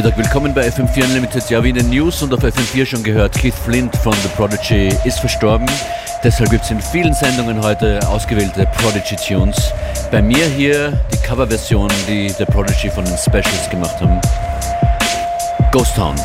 Nachmittag, willkommen bei FM4 Unlimited. Ja, wie in den News und auf FM4 schon gehört, Keith Flint von The Prodigy ist verstorben. Deshalb gibt es in vielen Sendungen heute ausgewählte Prodigy Tunes. Bei mir hier die Coverversion, die The Prodigy von den Specials gemacht haben. Ghost Town.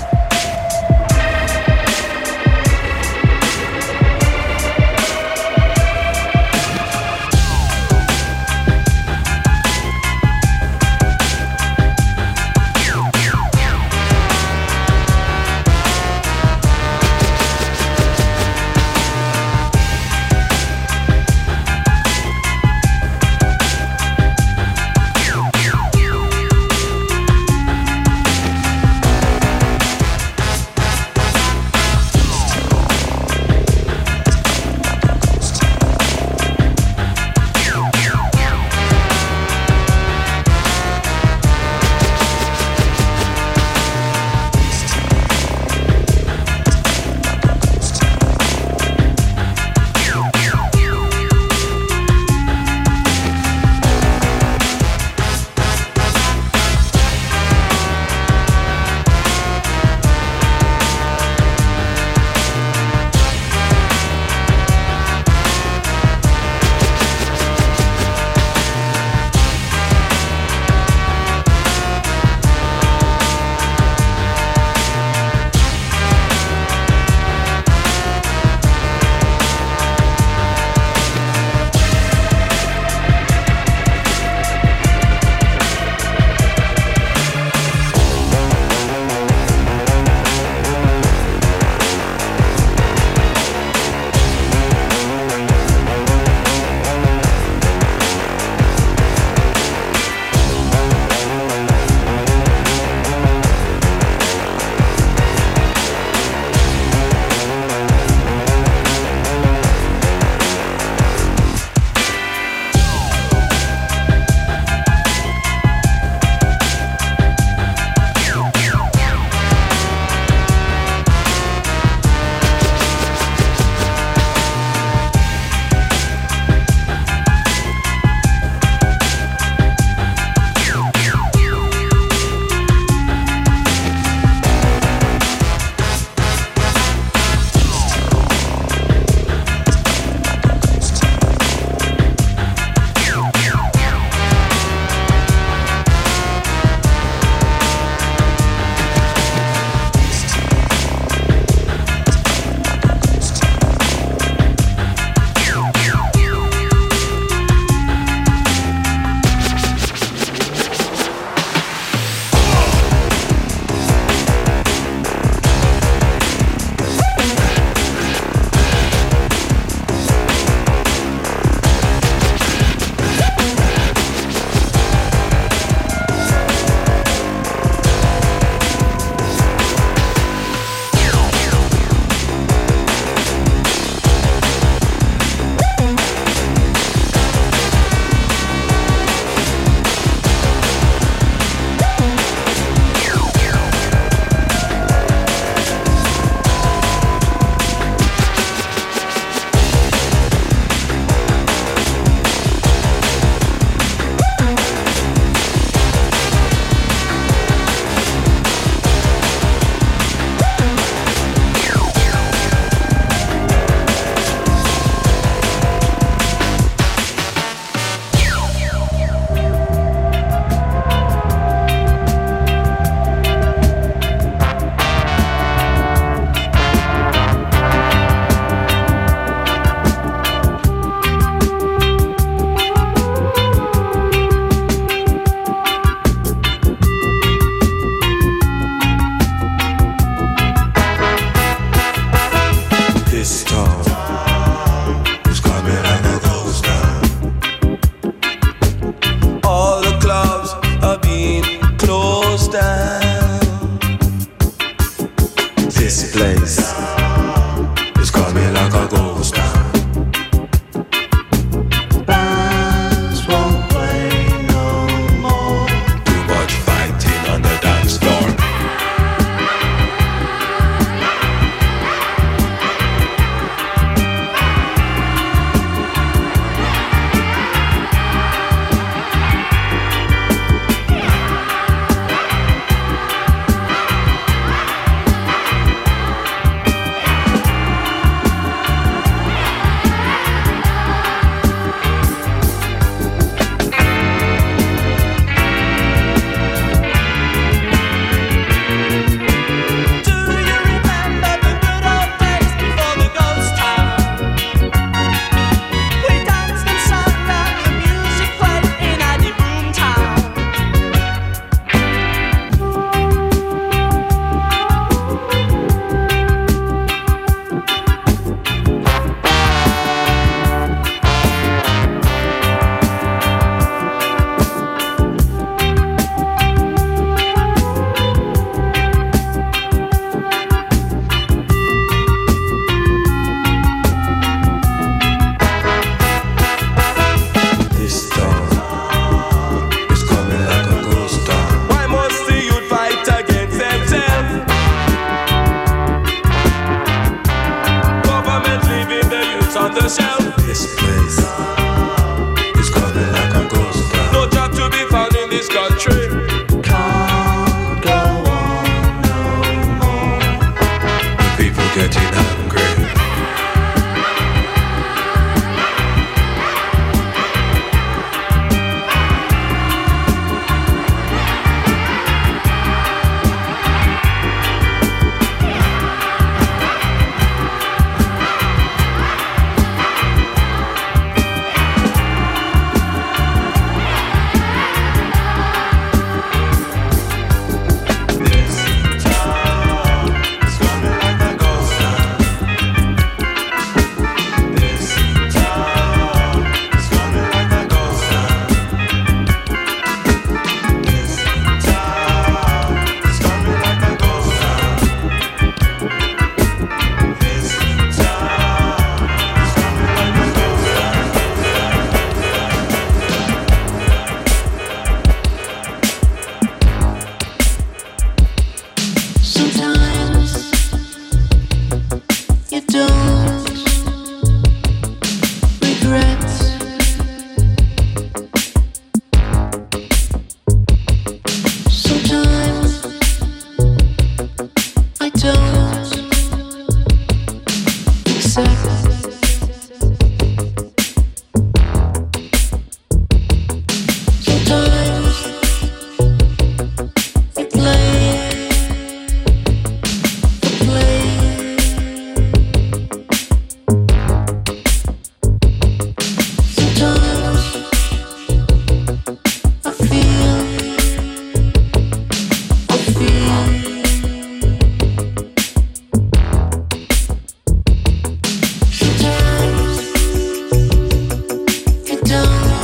don't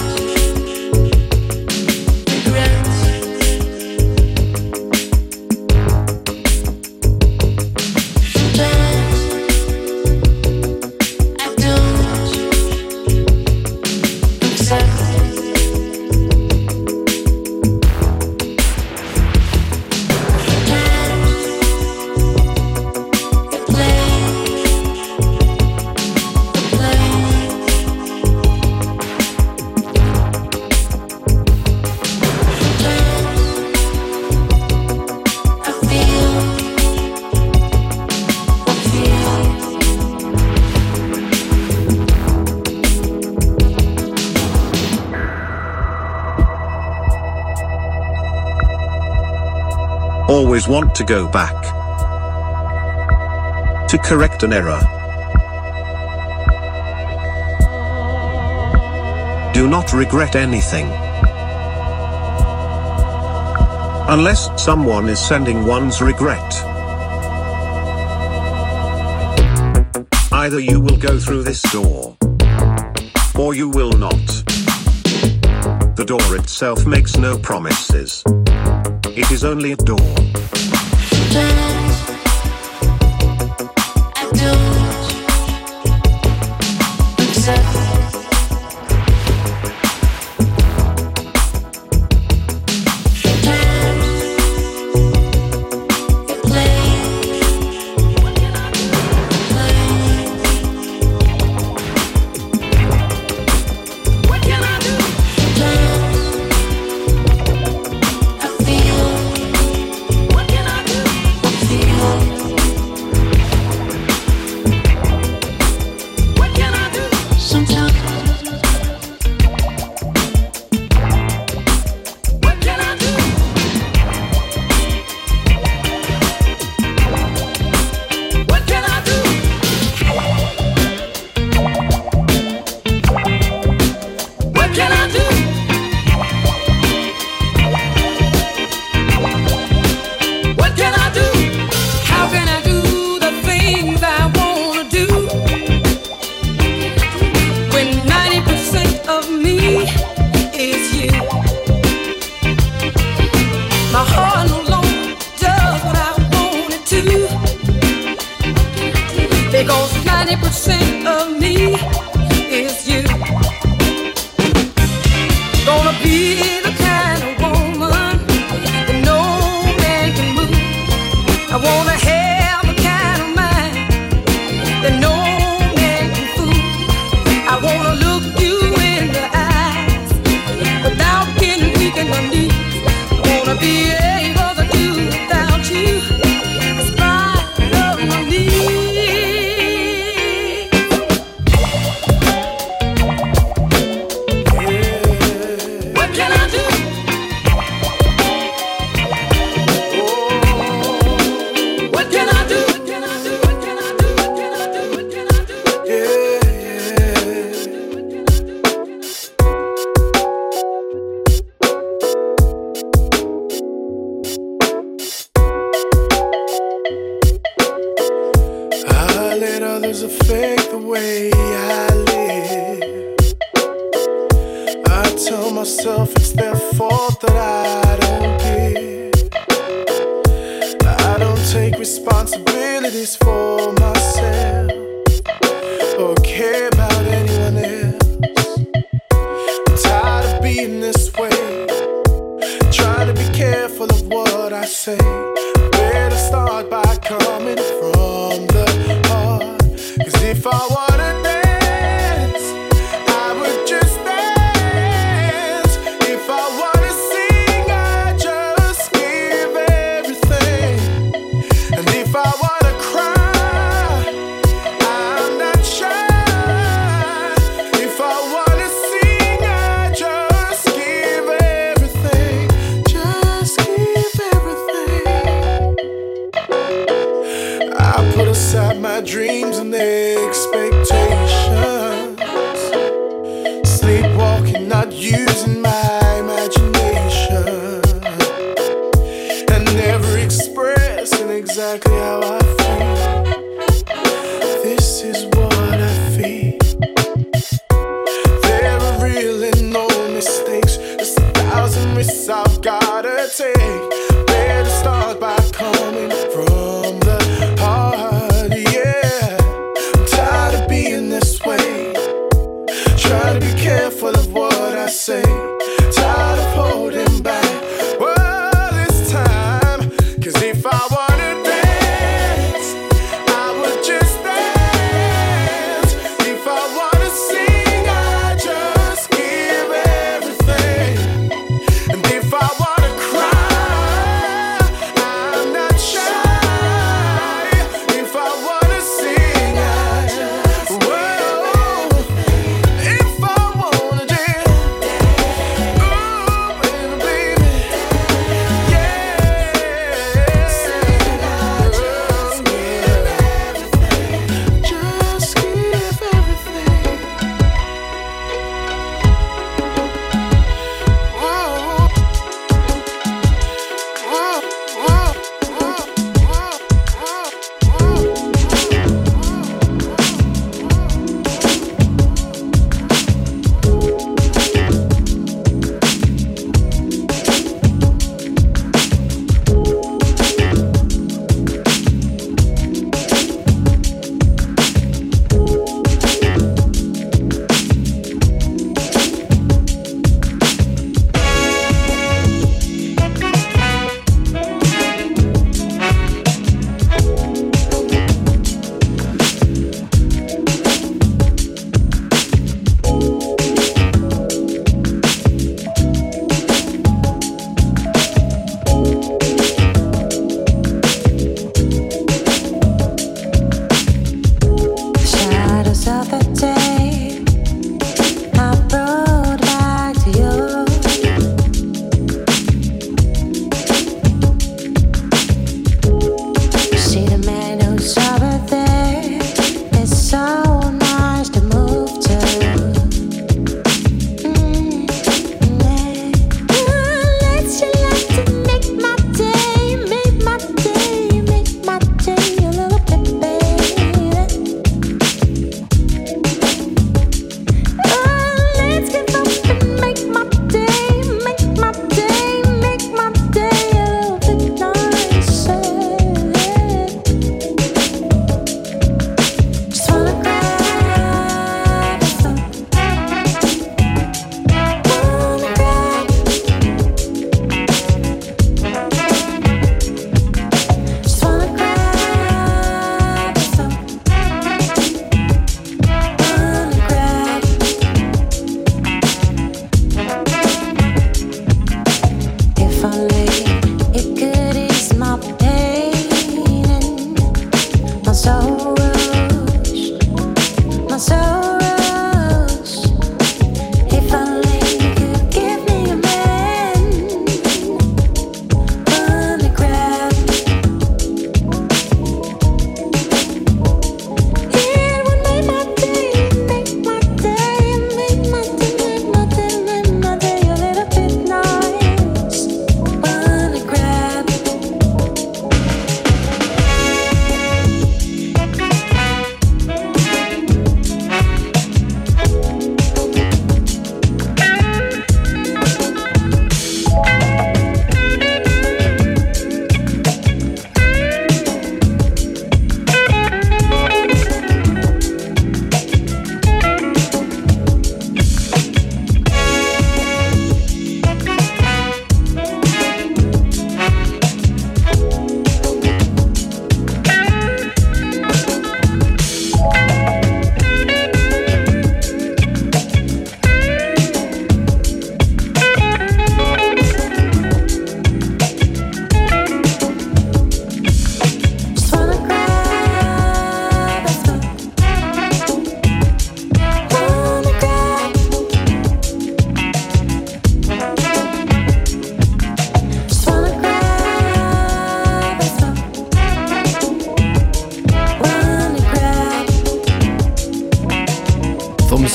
to go back to correct an error. Do not regret anything. Unless someone is sending one's regret. Either you will go through this door, or you will not. The door itself makes no promises. It is only a door plan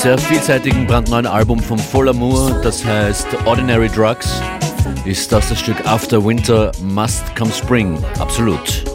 sehr vielseitigen brandneuen Album von Full Amour, das heißt Ordinary Drugs, ist das das Stück After Winter Must Come Spring. Absolut.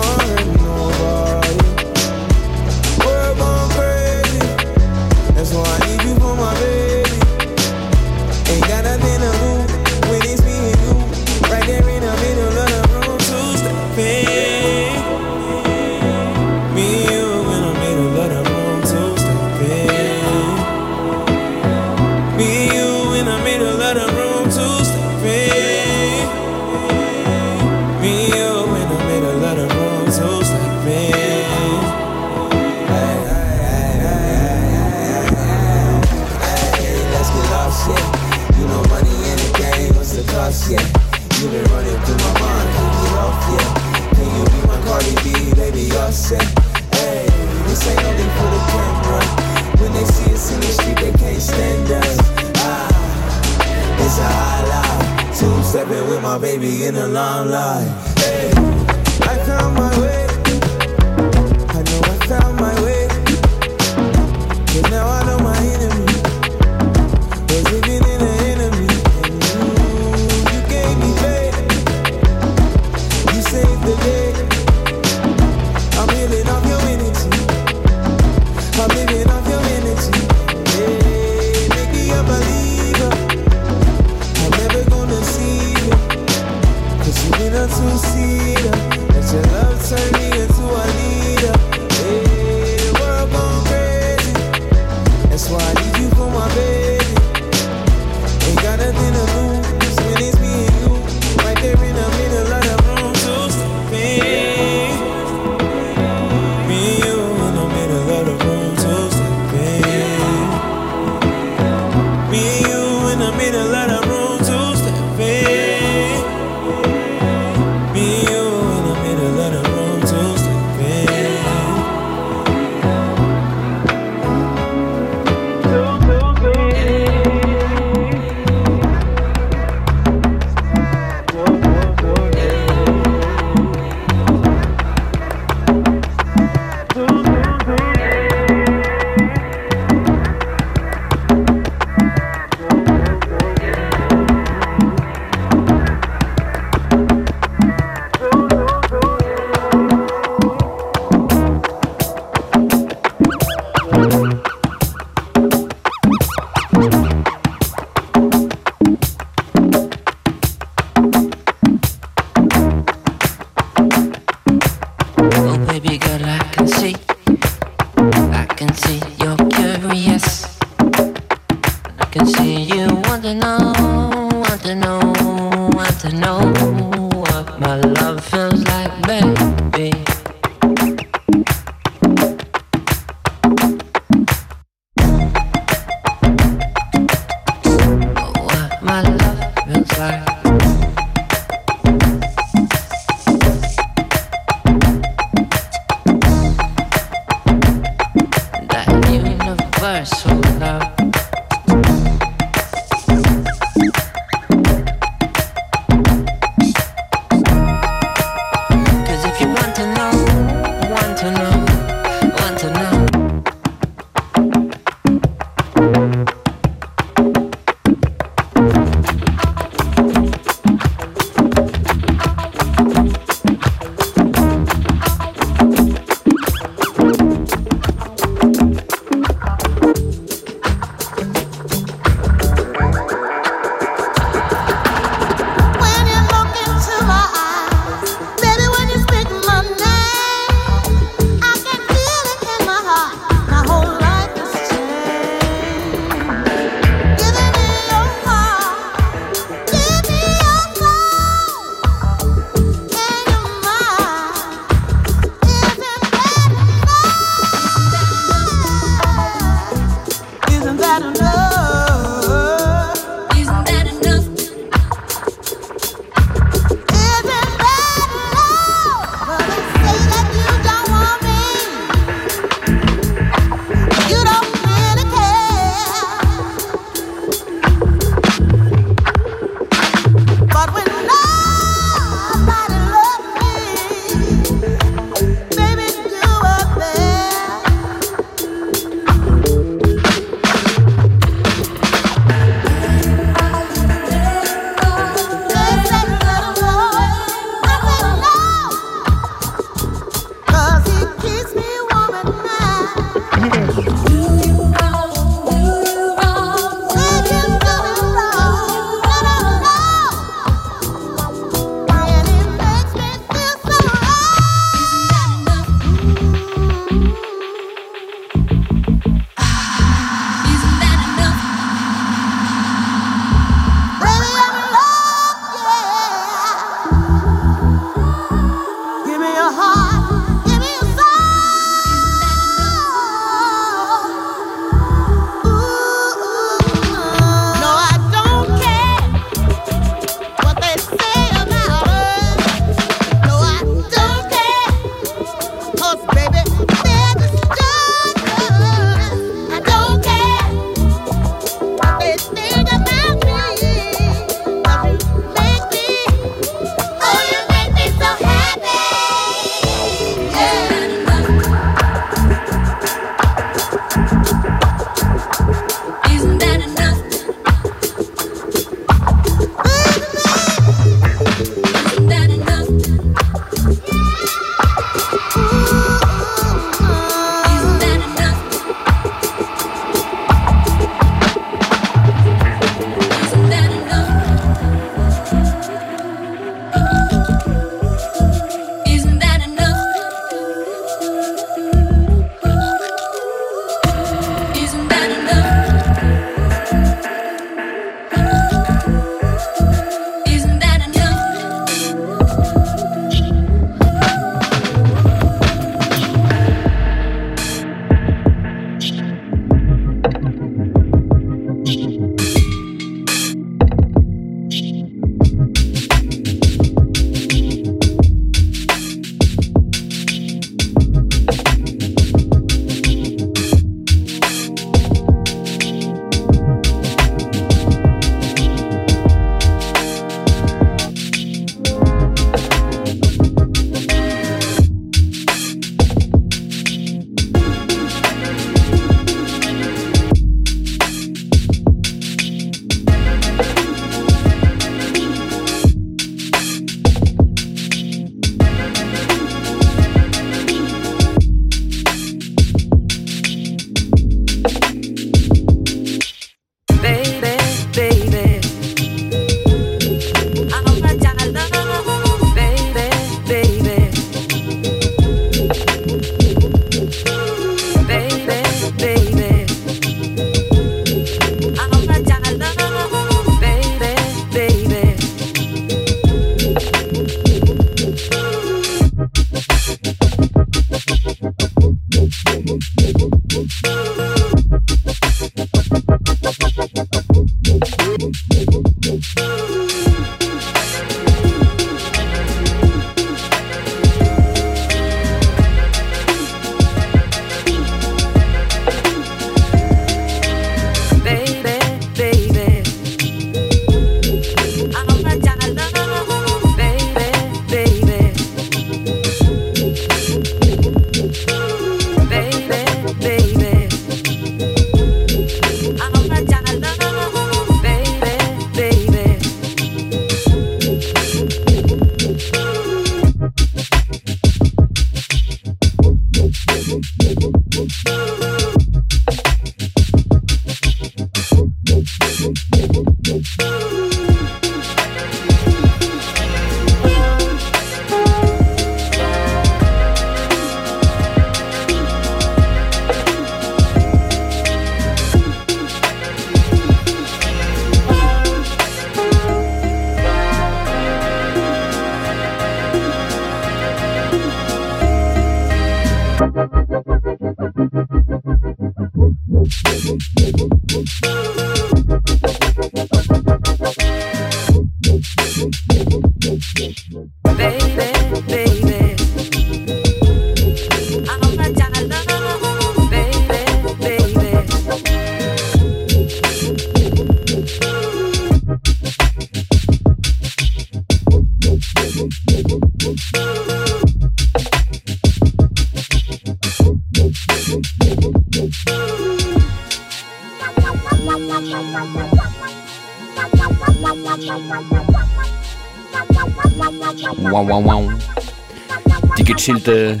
Gechillte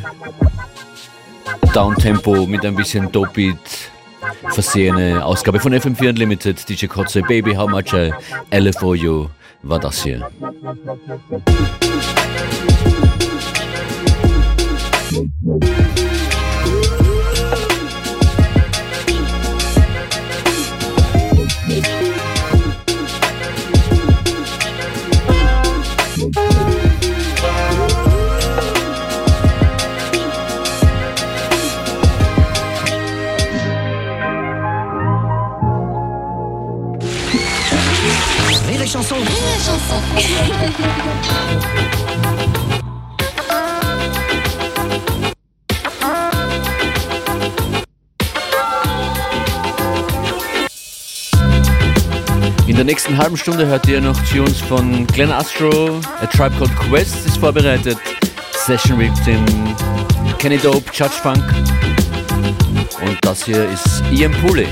Downtempo mit ein bisschen Dope-Beat versehene Ausgabe von FM4 Unlimited. DJ Kotze, Baby, How Much I LFO You war das hier. Der nächsten halben Stunde hört ihr noch Tunes von Glenn Astro, A Tribe Called Quest ist vorbereitet, Session mit dem Kenny Dope, Judge Funk. Und das hier ist Ian Pooley.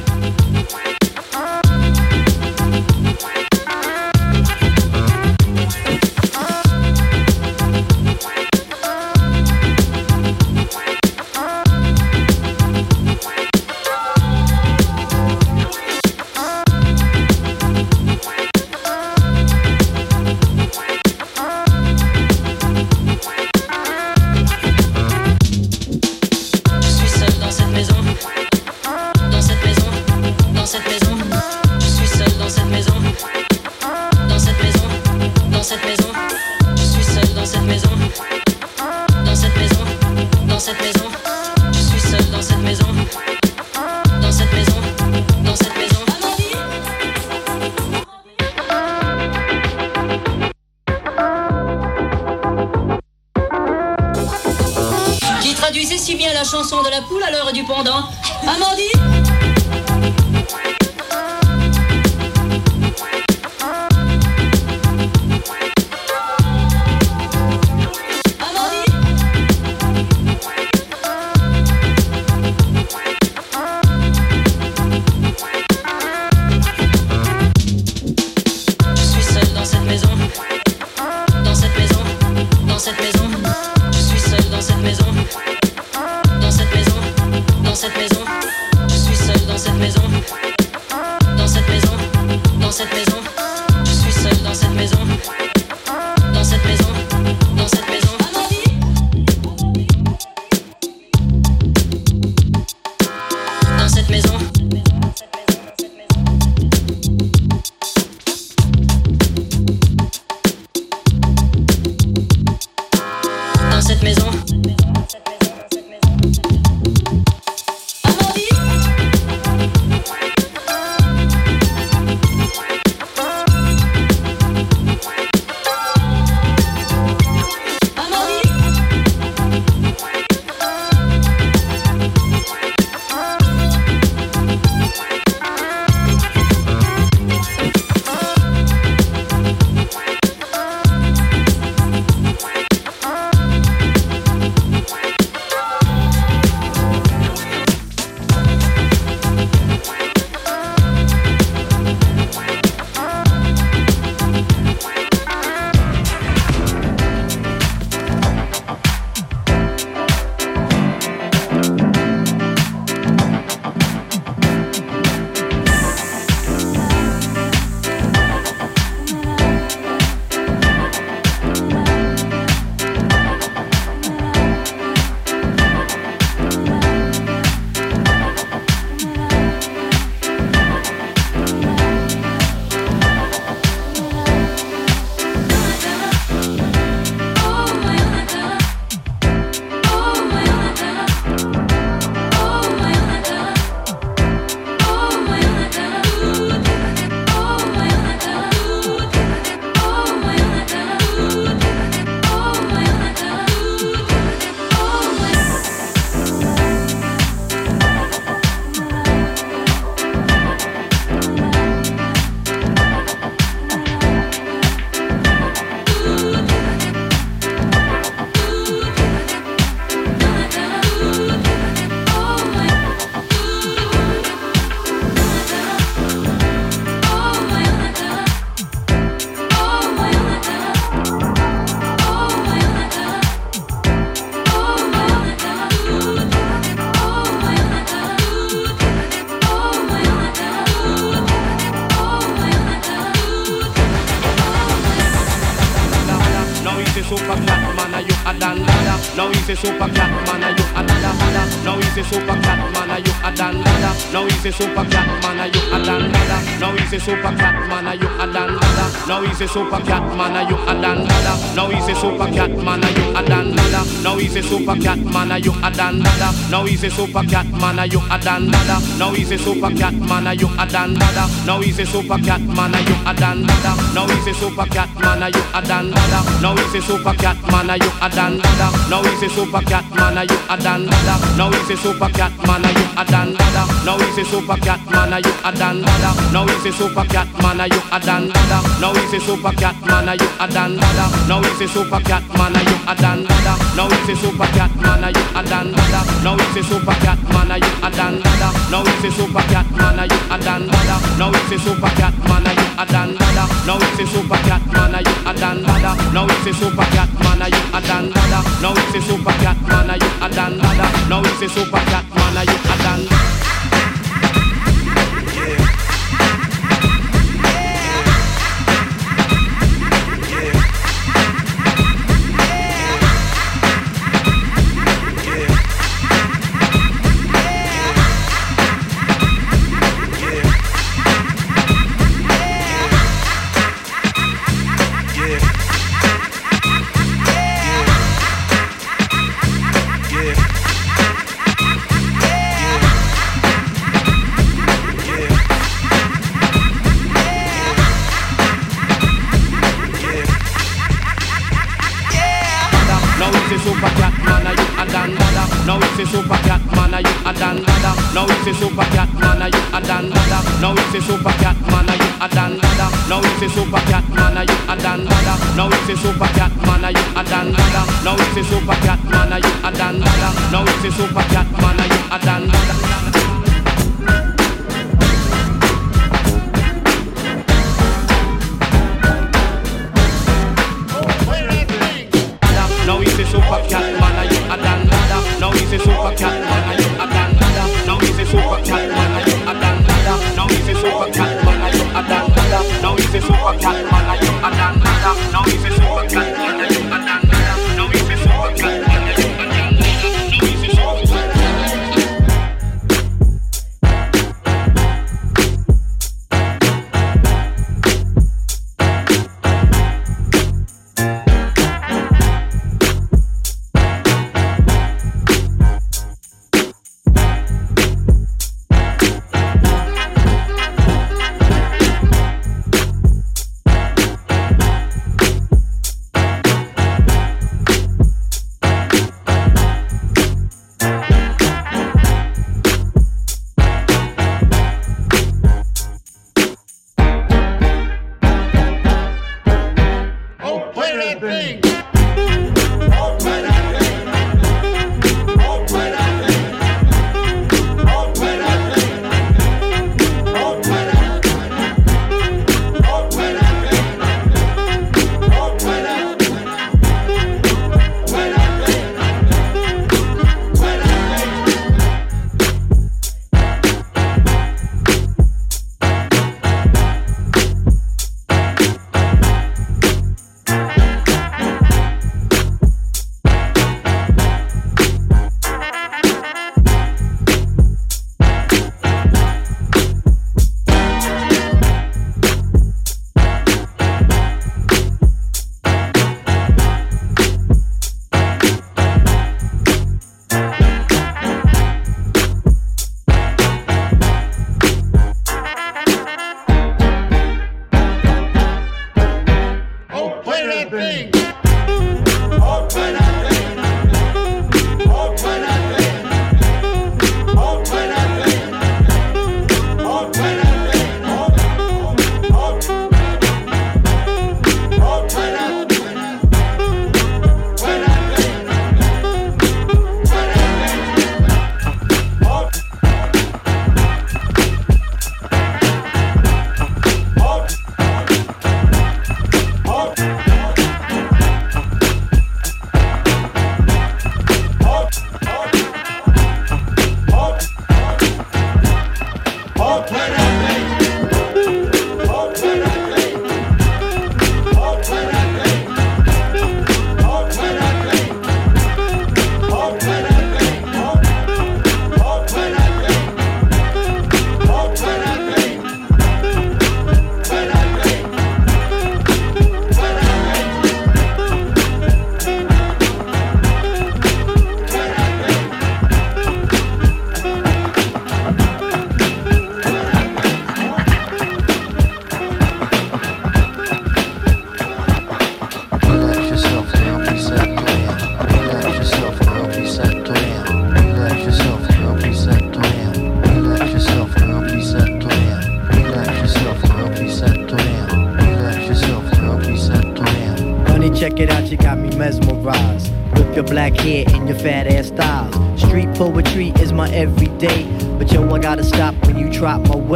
He's a super cat man, are you a dan dada? Now he's a super cat man, are you a dan dada? Now he's a super cat man, you? Now he's a super cat man, are you a dan dada? Now he's a super cat man, are you a dan dada? Now he's a super cat man, are you a dan dada? Now he's a super cat man, are you a dan dada? Now he's a super cat man, are you a dan dada? Now he's a super cat man, are you a dan dada? Now he's a super cat man, are you a dan dada? Now he's a super cat man, are you a dan dada? Now he's a super cat man, are you a dan dada? Now he's a super cat man, are you a dan dada? Now he's a super cat man, are you a dan dada? Now he's a super cat man, are you a dan dada? Now he's a super cat man, are you a dan? Now he's a super cat man, are you a dan dada? Now he's a super cat man, are you a dan dada? Now he's a super cat man, are you a dan dada? Now he's a super cat man, are you a dan dada? Now he's a super cat man, are you a dan dada? Now he's a super cat man, are you a dan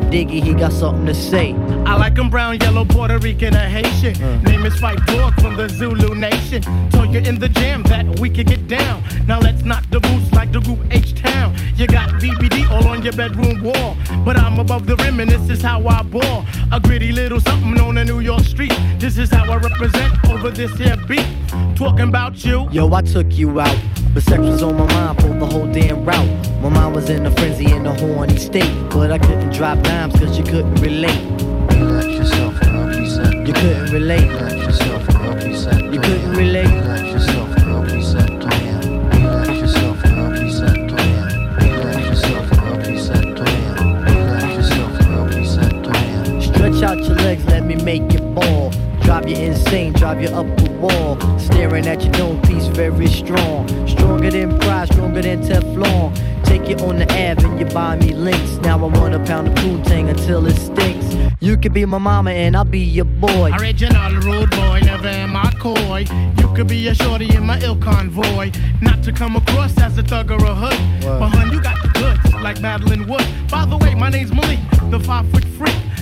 Diggy, he got something to say. I like him brown, yellow, Puerto Rican, or Haitian. Uh. Name is Phife Dawg from the Zulu Nation. Told you in the jam that we could get down. Now let's knock the boots like the group H Town. You got BBD all on your bedroom wall. But I'm above the rim and this is how I ball. A gritty little something on the New York street. This is how I represent over this here beat. Talking about you. Yo, I took you out. But sex was on my mind for the whole damn route. My mind was in a frenzy in a horny state. But I couldn't drop dimes cause you couldn't relate. Relax yourself and I'll be set. You couldn't relate. Relax yourself and I'll be set. You couldn't relate. Relax yourself and I'll be set. Relax yourself and I'll be set. Relax yourself and I'll be set. Relax yourself and I'll be set. Stretch out your legs, let me make you ball. Drive you insane, drive you up the wall. Staring at your dome piece, very strong. Stronger than pride, stronger than Teflon. Take you on the Ave and you buy me links. Now I want a pound of Poontang until it stinks. You could be my mama and I'll be your boy. Original rude boy, never am I coy. You could be a shorty in my ill convoy. Not to come across as a thug or a hood. What? But hun, you got the goods, like Madeline Wood. By the way, my name's Malik, the five foot freak.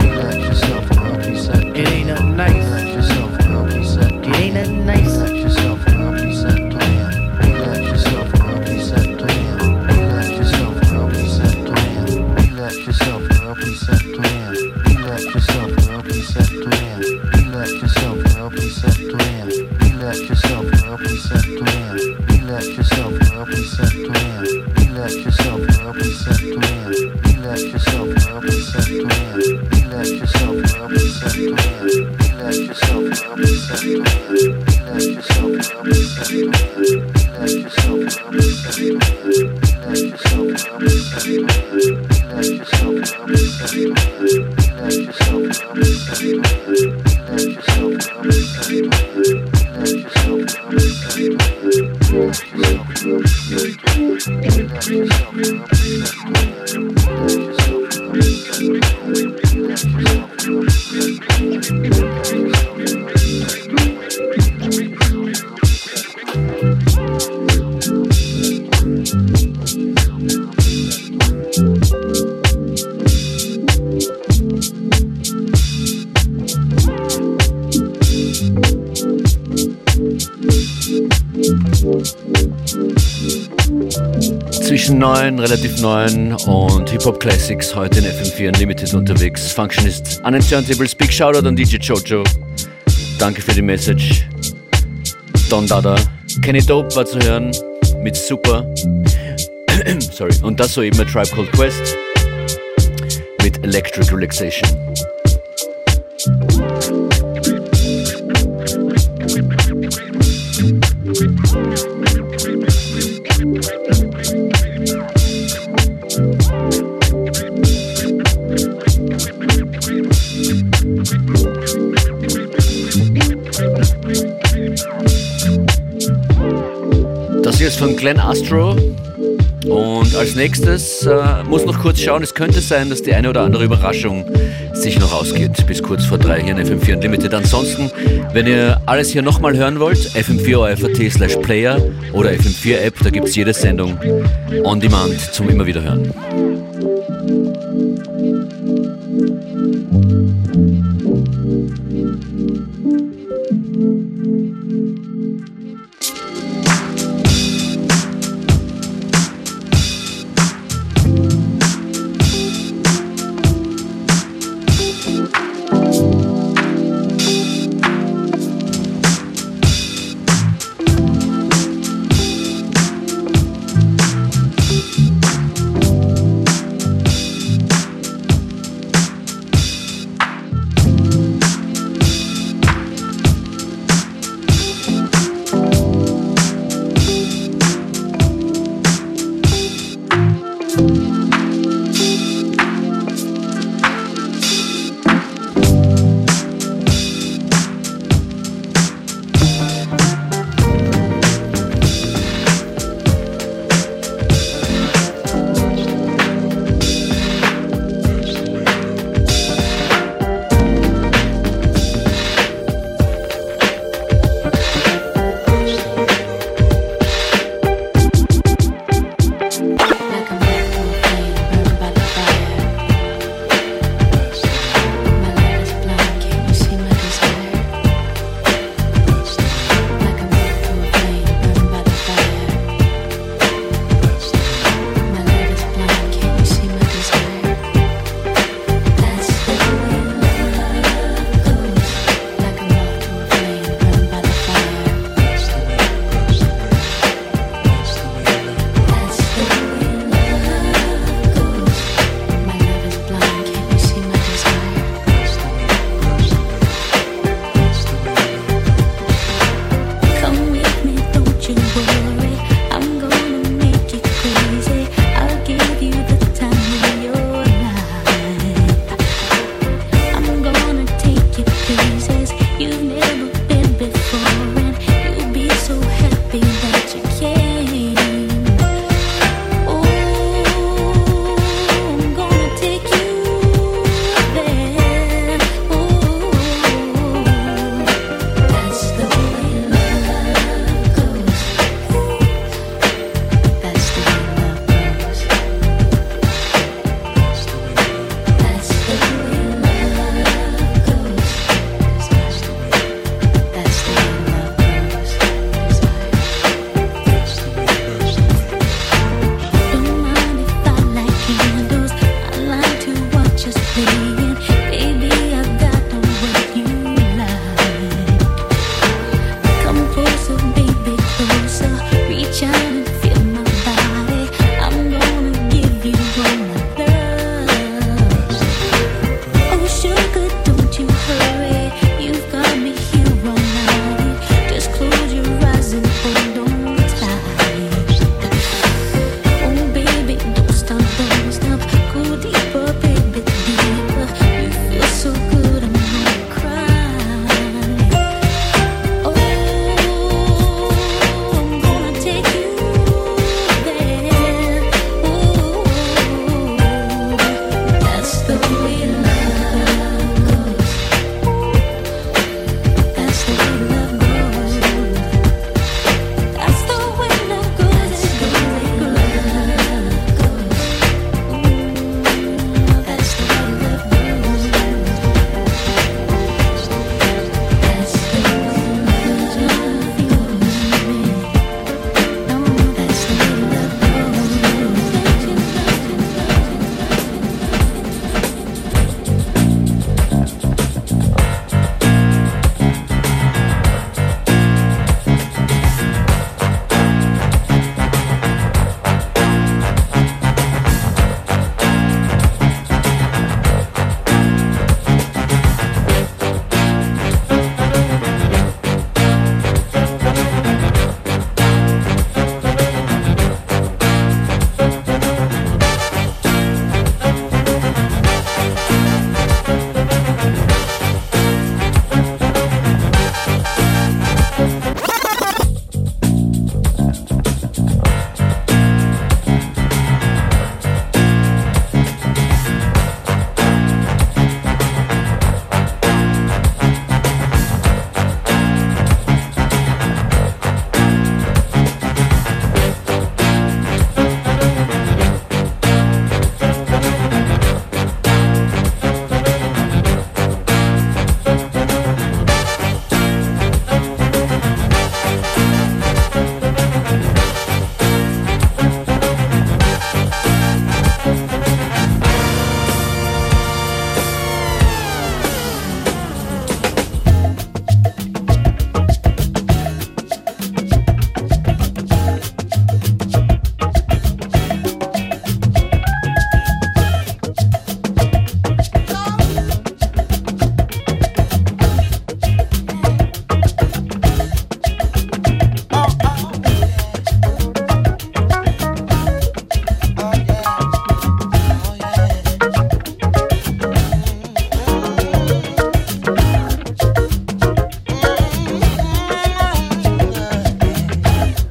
Relax yourself and I'll set. It ain't nothing nice. Relax yourself and I'll set. It ain't nothing nice. Relax yourself and I'll be set. Relax yourself and I'll be set. Relax yourself and I'll be set. Relax yourself and I'll be set. Relax yourself and I'll be set. Relax yourself and I'll be set. Relax yourself and I'll be set. Relax yourself and I'll set. Relax yourself. Relax yourself 9 und Hip Hop Classics heute in FM4 Unlimited unterwegs. Functionist an den Turntables. Big Shoutout an DJ Jojo. Danke für die Message. Don Dada. Kenny Dope war zu hören mit Super. Sorry. Und das soeben A Tribe Called Quest mit Electric Relaxation. Glenn Astro. Und als nächstes äh, muss noch kurz schauen, es könnte sein, dass die eine oder andere Überraschung sich noch ausgeht. Bis kurz vor drei hier in FM4 Unlimited. Ansonsten, wenn ihr alles hier nochmal hören wollt, fm4.at slash player oder FM4 App, da gibt es jede Sendung on demand zum immer wieder hören.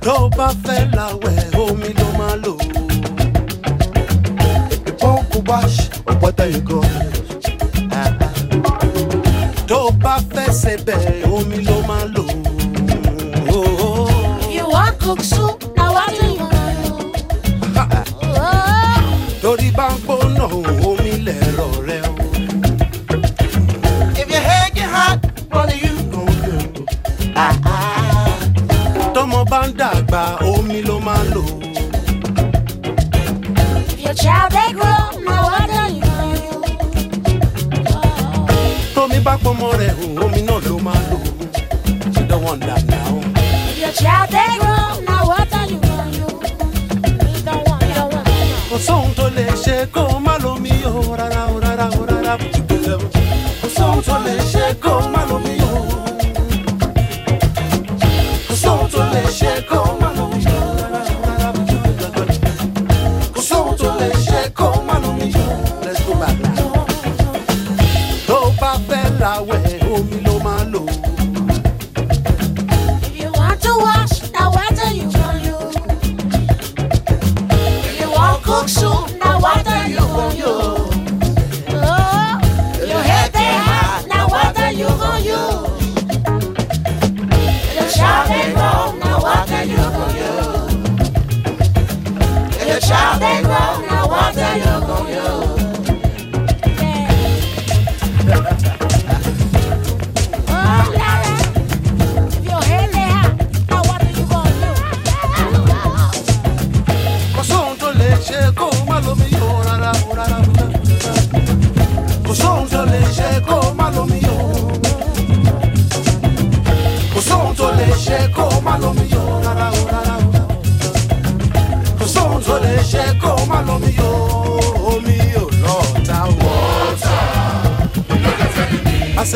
tó bá fẹ́ làwẹ̀ omi ló máa lò. ìpọ́nkú wash ọ̀pọ̀tẹ́ ikọ̀. tó bá fẹ́ sebẹ̀ omi ló máa lò. pọ́nmọ́ rẹ̀ hùn omi náà ló máa lò she don wonder now. your child dey grow na water you wan use you don wonder now. kò sóhun tó lè ṣe kó o má lomi o rárá o rárá o rárá kò sóhun tó lè ṣe kó o má lomi.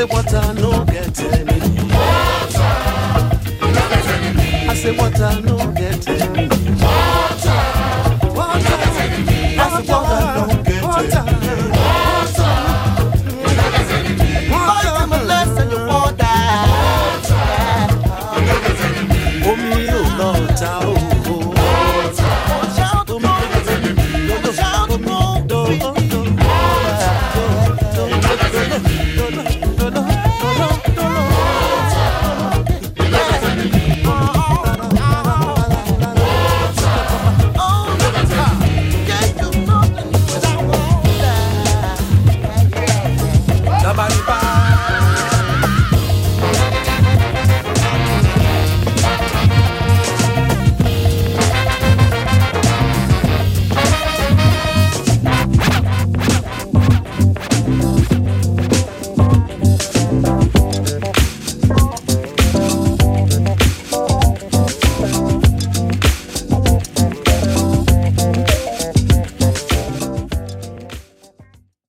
Say enemy. I